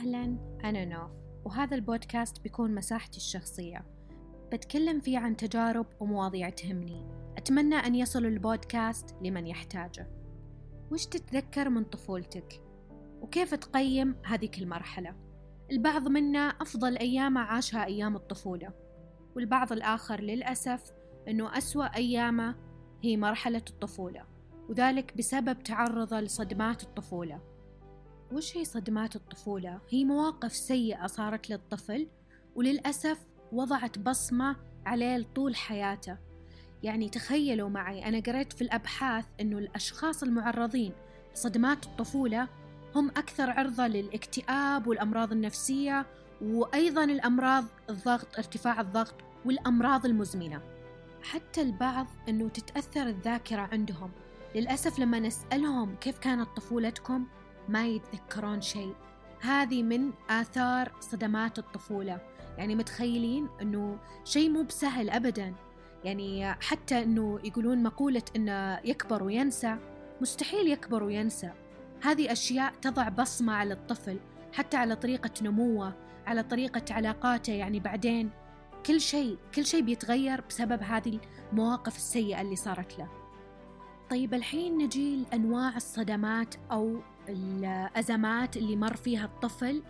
أهلا أنا نوف وهذا البودكاست بيكون مساحتي الشخصية. بتكلم فيه عن تجارب ومواضيع تهمني. أتمنى أن يصل البودكاست لمن يحتاجه. وش تتذكر من طفولتك؟ وكيف تقيم هذيك المرحلة؟ البعض منا أفضل أيامه عاشها أيام الطفولة. والبعض الآخر للأسف أنه أسوأ أيامه هي مرحلة الطفولة. وذلك بسبب تعرضه لصدمات الطفولة. وش هي صدمات الطفولة؟ هي مواقف سيئة صارت للطفل وللأسف وضعت بصمة عليه طول حياته. يعني تخيلوا معي أنا قريت في الأبحاث أنه الأشخاص المعرضين لصدمات الطفولة هم أكثر عرضة للاكتئاب والأمراض النفسية وأيضا الأمراض الضغط ارتفاع الضغط والأمراض المزمنة. حتى البعض أنه تتأثر الذاكرة عندهم. للأسف لما نسألهم كيف كانت طفولتكم ما يتذكرون شيء. هذه من آثار صدمات الطفولة. يعني متخيلين أنه شيء مو بسهل أبدا. يعني حتى أنه يقولون مقولة أنه يكبر وينسى. مستحيل يكبر وينسى. هذه أشياء تضع بصمة على الطفل حتى على طريقة نموه على طريقة علاقاته يعني بعدين. كل شيء كل شيء بيتغير بسبب هذه المواقف السيئة اللي صارت له. طيب الحين نجي لأنواع الصدمات أو الأزمات اللي مر فيها الطفل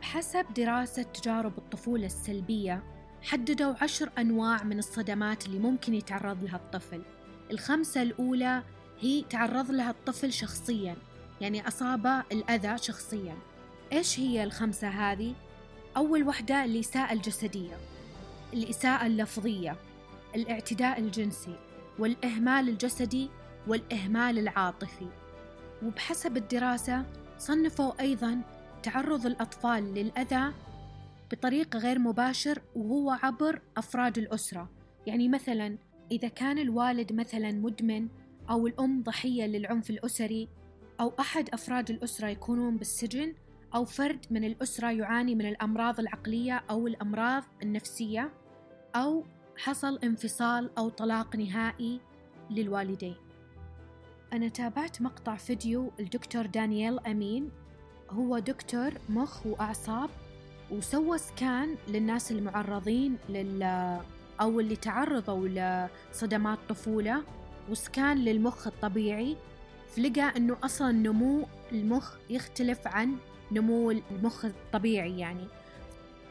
بحسب دراسة تجارب الطفولة السلبية حددوا عشر أنواع من الصدمات اللي ممكن يتعرض لها الطفل. الخمسة الأولى هي تعرض لها الطفل شخصيا يعني أصابه الأذى شخصيا. إيش هي الخمسة هذه؟ أول وحدة الإساءة الجسدية الإساءة اللفظية الاعتداء الجنسي والإهمال الجسدي والإهمال العاطفي. وبحسب الدراسة صنفوا أيضا تعرض الأطفال للأذى بطريقة غير مباشر وهو عبر أفراد الأسرة. يعني مثلا إذا كان الوالد مثلا مدمن أو الأم ضحية للعنف الأسري أو أحد أفراد الأسرة يكونون بالسجن أو فرد من الأسرة يعاني من الأمراض العقلية أو الأمراض النفسية أو حصل انفصال أو طلاق نهائي للوالدين. أنا تابعت مقطع فيديو الدكتور دانييل أمين. هو دكتور مخ وأعصاب وسوى سكان للناس المعرضين لل أو اللي تعرضوا لصدمات طفولة وسكان للمخ الطبيعي. فلقى أنه أصلا نمو المخ يختلف عن نمو المخ الطبيعي يعني.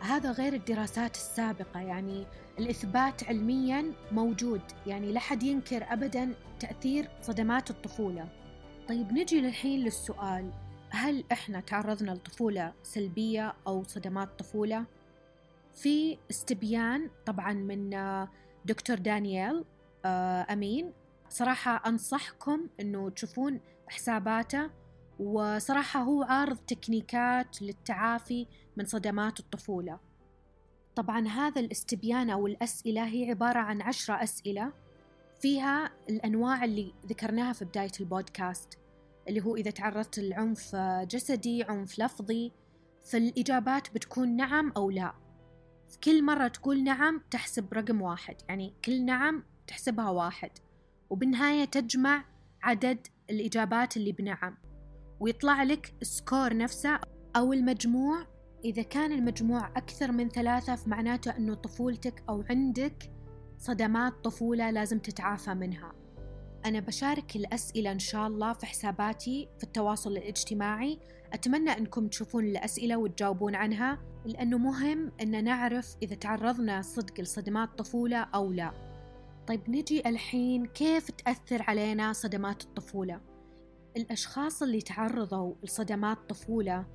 هذا غير الدراسات السابقة يعني الإثبات علميا موجود يعني لا حد ينكر أبدا تأثير صدمات الطفولة طيب نجي للحين للسؤال هل إحنا تعرضنا لطفولة سلبية أو صدمات طفولة؟ في استبيان طبعا من دكتور دانييل أمين صراحة أنصحكم أنه تشوفون حساباته وصراحة هو عارض تكنيكات للتعافي من صدمات الطفولة. طبعا هذا الاستبيان أو الأسئلة هي عبارة عن عشرة أسئلة. فيها الأنواع اللي ذكرناها في بداية البودكاست اللي هو إذا تعرضت لعنف جسدي عنف لفظي فالإجابات بتكون نعم أو لا. في كل مرة تقول نعم تحسب رقم واحد يعني كل نعم تحسبها واحد. وبالنهاية تجمع عدد الإجابات اللي بنعم. ويطلع لك سكور نفسه أو المجموع. إذا كان المجموع أكثر من ثلاثة فمعناته أنه طفولتك أو عندك صدمات طفولة لازم تتعافى منها. أنا بشارك الأسئلة إن شاء الله في حساباتي في التواصل الاجتماعي. أتمنى أنكم تشوفون الأسئلة وتجاوبون عنها لأنه مهم أن نعرف إذا تعرضنا صدق لصدمات طفولة أو لا. طيب نجي الحين كيف تأثر علينا صدمات الطفولة؟ الأشخاص اللي تعرضوا لصدمات طفولة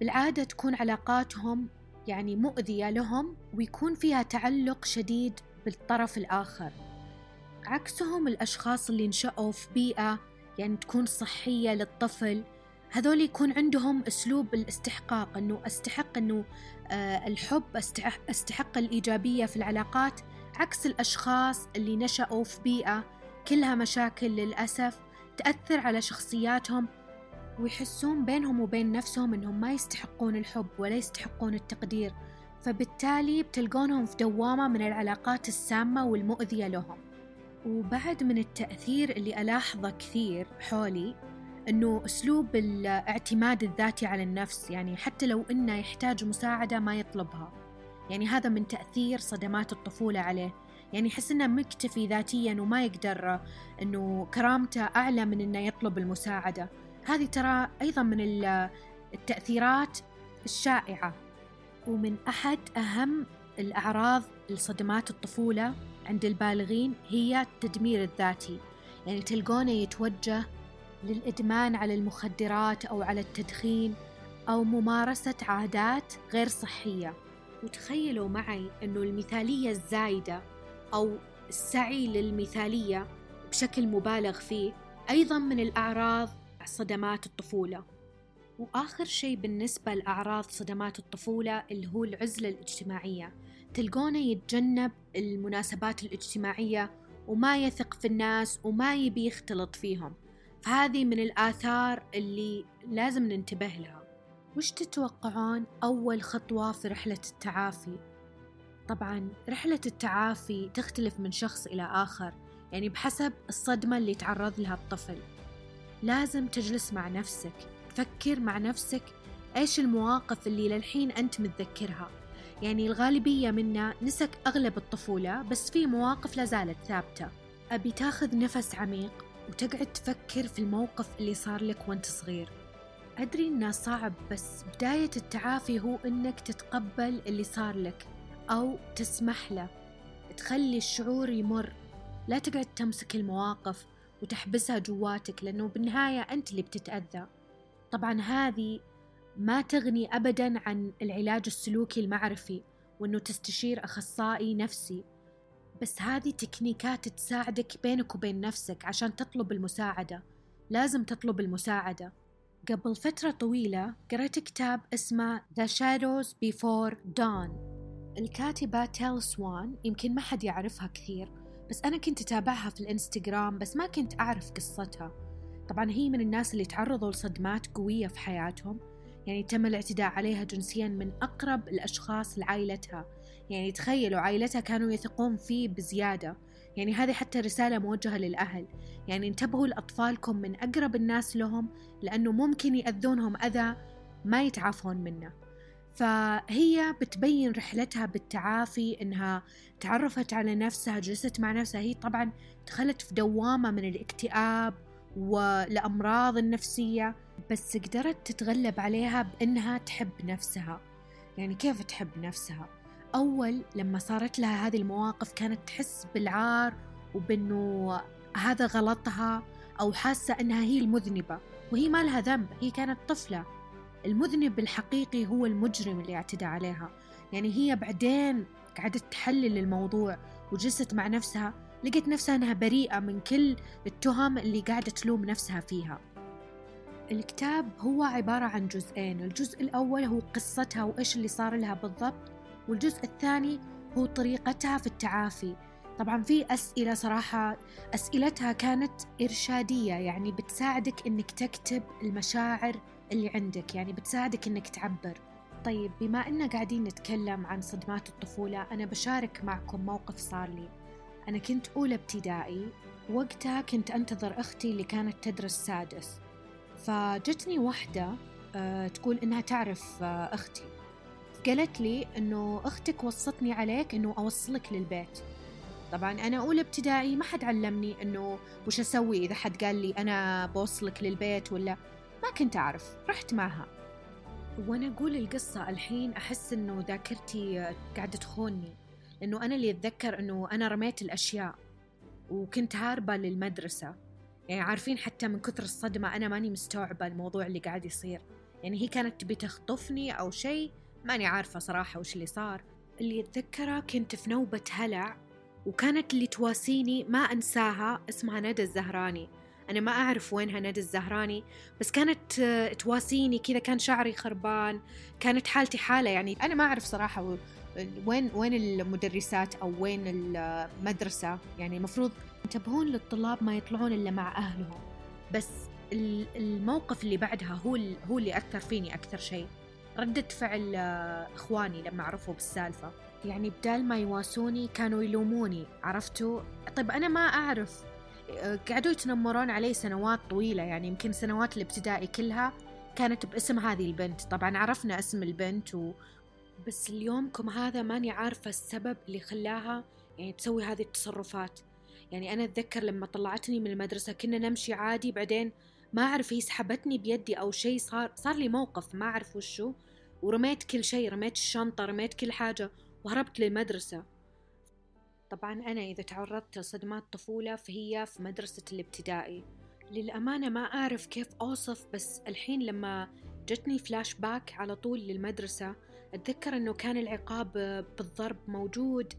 بالعادة تكون علاقاتهم يعني مؤذية لهم ويكون فيها تعلق شديد بالطرف الآخر. عكسهم الأشخاص اللي نشأوا في بيئة يعني تكون صحية للطفل هذول يكون عندهم أسلوب الاستحقاق أنه أستحق أنه آه الحب أستحق, الإيجابية في العلاقات عكس الأشخاص اللي نشأوا في بيئة كلها مشاكل للأسف. تأثر على شخصياتهم ويحسون بينهم وبين نفسهم إنهم ما يستحقون الحب ولا يستحقون التقدير فبالتالي بتلقونهم في دوامة من العلاقات السامة والمؤذية لهم. وبعد من التأثير اللي ألاحظه كثير حولي أنه أسلوب الاعتماد الذاتي على النفس يعني حتى لو أنه يحتاج مساعدة ما يطلبها. يعني هذا من تأثير صدمات الطفولة عليه. يعني يحس إنه مكتفي ذاتيا وما يقدر إنه كرامته أعلى من إنه يطلب المساعدة. هذه ترى أيضا من التأثيرات الشائعة. ومن أحد أهم الأعراض لصدمات الطفولة عند البالغين هي التدمير الذاتي. يعني تلقونه يتوجه للإدمان على المخدرات أو على التدخين أو ممارسة عادات غير صحية. وتخيلوا معي إنه المثالية الزايدة أو السعي للمثالية بشكل مبالغ فيه أيضا من الأعراض صدمات الطفولة. وآخر شيء بالنسبة لأعراض صدمات الطفولة اللي هو العزلة الاجتماعية. تلقونه يتجنب المناسبات الاجتماعية وما يثق في الناس وما يبي يختلط فيهم. فهذه من الآثار اللي لازم ننتبه لها. وش تتوقعون أول خطوة في رحلة التعافي؟ طبعا رحلة التعافي تختلف من شخص إلى آخر يعني بحسب الصدمة اللي تعرض لها الطفل. لازم تجلس مع نفسك تفكر مع نفسك إيش المواقف اللي للحين أنت متذكرها. يعني الغالبية منا نسك أغلب الطفولة بس في مواقف لازالت ثابتة. أبي تاخذ نفس عميق وتقعد تفكر في الموقف اللي صار لك وأنت صغير. أدري إنه صعب بس بداية التعافي هو إنك تتقبل اللي صار لك. أو تسمح له. تخلي الشعور يمر. لا تقعد تمسك المواقف وتحبسها جواتك لأنه بالنهاية أنت اللي بتتأذى. طبعا هذه ما تغني أبدا عن العلاج السلوكي المعرفي وأنه تستشير أخصائي نفسي. بس هذه تكنيكات تساعدك بينك وبين نفسك عشان تطلب المساعدة. لازم تطلب المساعدة. قبل فترة طويلة قرأت كتاب اسمه The Shadows Before Dawn. الكاتبة تيل سوان يمكن ما حد يعرفها كثير بس أنا كنت أتابعها في الإنستغرام بس ما كنت أعرف قصتها. طبعا هي من الناس اللي تعرضوا لصدمات قوية في حياتهم. يعني تم الاعتداء عليها جنسيا من أقرب الأشخاص لعائلتها. يعني تخيلوا عائلتها كانوا يثقون فيه بزيادة. يعني هذه حتى رسالة موجهة للأهل. يعني انتبهوا لأطفالكم من أقرب الناس لهم لأنه ممكن يأذونهم أذى ما يتعافون منه. فهي بتبين رحلتها بالتعافي إنها تعرفت على نفسها جلست مع نفسها. هي طبعا دخلت في دوامة من الاكتئاب والأمراض النفسية بس قدرت تتغلب عليها بأنها تحب نفسها. يعني كيف تحب نفسها؟ أول لما صارت لها هذه المواقف كانت تحس بالعار وبأنه هذا غلطها أو حاسة أنها هي المذنبة وهي ما لها ذنب هي كانت طفلة. المذنب الحقيقي هو المجرم اللي اعتدى عليها. يعني هي بعدين قعدت تحلل الموضوع وجلست مع نفسها لقيت نفسها أنها بريئة من كل التهم اللي قاعدة تلوم نفسها فيها. الكتاب هو عبارة عن جزئين الجزء الأول هو قصتها وإيش اللي صار لها بالضبط والجزء الثاني هو طريقتها في التعافي. طبعا في أسئلة صراحة أسئلتها كانت إرشادية يعني بتساعدك إنك تكتب المشاعر اللي عندك يعني بتساعدك إنك تعبر. طيب بما إننا قاعدين نتكلم عن صدمات الطفولة أنا بشارك معكم موقف صار لي. أنا كنت أولى ابتدائي وقتها كنت أنتظر أختي اللي كانت تدرس سادس. فجتني واحدة أه تقول إنها تعرف أه أختي. قالت لي إنه أختك وصتني عليك إنه أوصلك للبيت. طبعا أنا أولى ابتدائي ما حد علمني إنه وش أسوي إذا حد قال لي أنا بوصلك للبيت ولا ما كنت أعرف رحت معها. وأنا أقول القصة الحين أحس إنه ذاكرتي قاعدة تخونني لأنه أنا اللي أتذكر إنه أنا رميت الأشياء وكنت هاربة للمدرسة. يعني عارفين حتى من كثر الصدمة أنا ماني مستوعبة الموضوع اللي قاعد يصير. يعني هي كانت تبي تخطفني أو شيء ماني عارفة صراحة وش اللي صار. اللي أتذكره كنت في نوبة هلع وكانت اللي تواسيني ما أنساها اسمها ندى الزهراني. أنا ما أعرف وينها ندى الزهراني بس كانت تواسيني كذا كان شعري خربان كانت حالتي حالة يعني. أنا ما أعرف صراحة وين وين المدرسات أو وين المدرسة. يعني المفروض ينتبهون للطلاب ما يطلعون إلا مع أهلهم. بس الموقف اللي بعدها هو هو اللي أثر فيني أكثر شيء. ردة فعل إخواني لما عرفوا بالسالفة. يعني بدال ما يواسوني كانوا يلوموني عرفتوا؟ طيب أنا ما أعرف قعدوا يتنمرون علي سنوات طويلة يعني يمكن سنوات الابتدائي كلها كانت باسم هذه البنت. طبعا عرفنا اسم البنت و... بس اليومكم هذا ماني عارفة السبب اللي خلاها يعني تسوي هذه التصرفات. يعني أنا أتذكر لما طلعتني من المدرسة كنا نمشي عادي بعدين ما أعرف هي سحبتني بيدي أو شيء صار صار لي موقف ما أعرف وشو. ورميت كل شيء رميت الشنطة رميت كل حاجة وهربت للمدرسة. طبعا أنا إذا تعرضت لصدمات طفولة فهي في مدرسة الابتدائي. للأمانة ما أعرف كيف أوصف بس الحين لما جتني فلاش باك على طول للمدرسة أتذكر أنه كان العقاب بالضرب موجود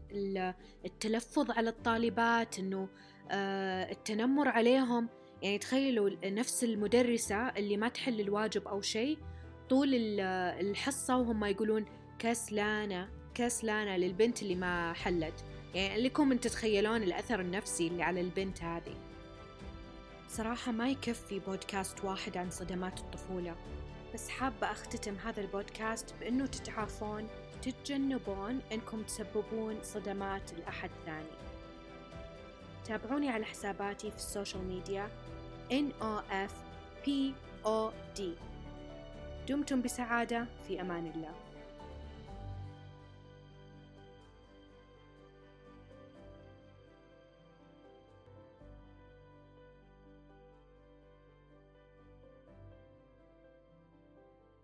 التلفظ على الطالبات أنه آه، التنمر عليهم. يعني تخيلوا نفس المدرسة اللي ما تحل الواجب أو شيء طول الحصة وهم يقولون كسلانة كسلانة للبنت اللي ما حلت. يعني لكم أن تتخيلون الأثر النفسي اللي على البنت هذه. صراحة ما يكفي بودكاست واحد عن صدمات الطفولة بس حابة أختتم هذا البودكاست بأنه تتعافون تتجنبون أنكم تسببون صدمات لأحد ثاني. تابعوني على حساباتي في ال social media NOF POD دمتم بسعادة في أمان الله.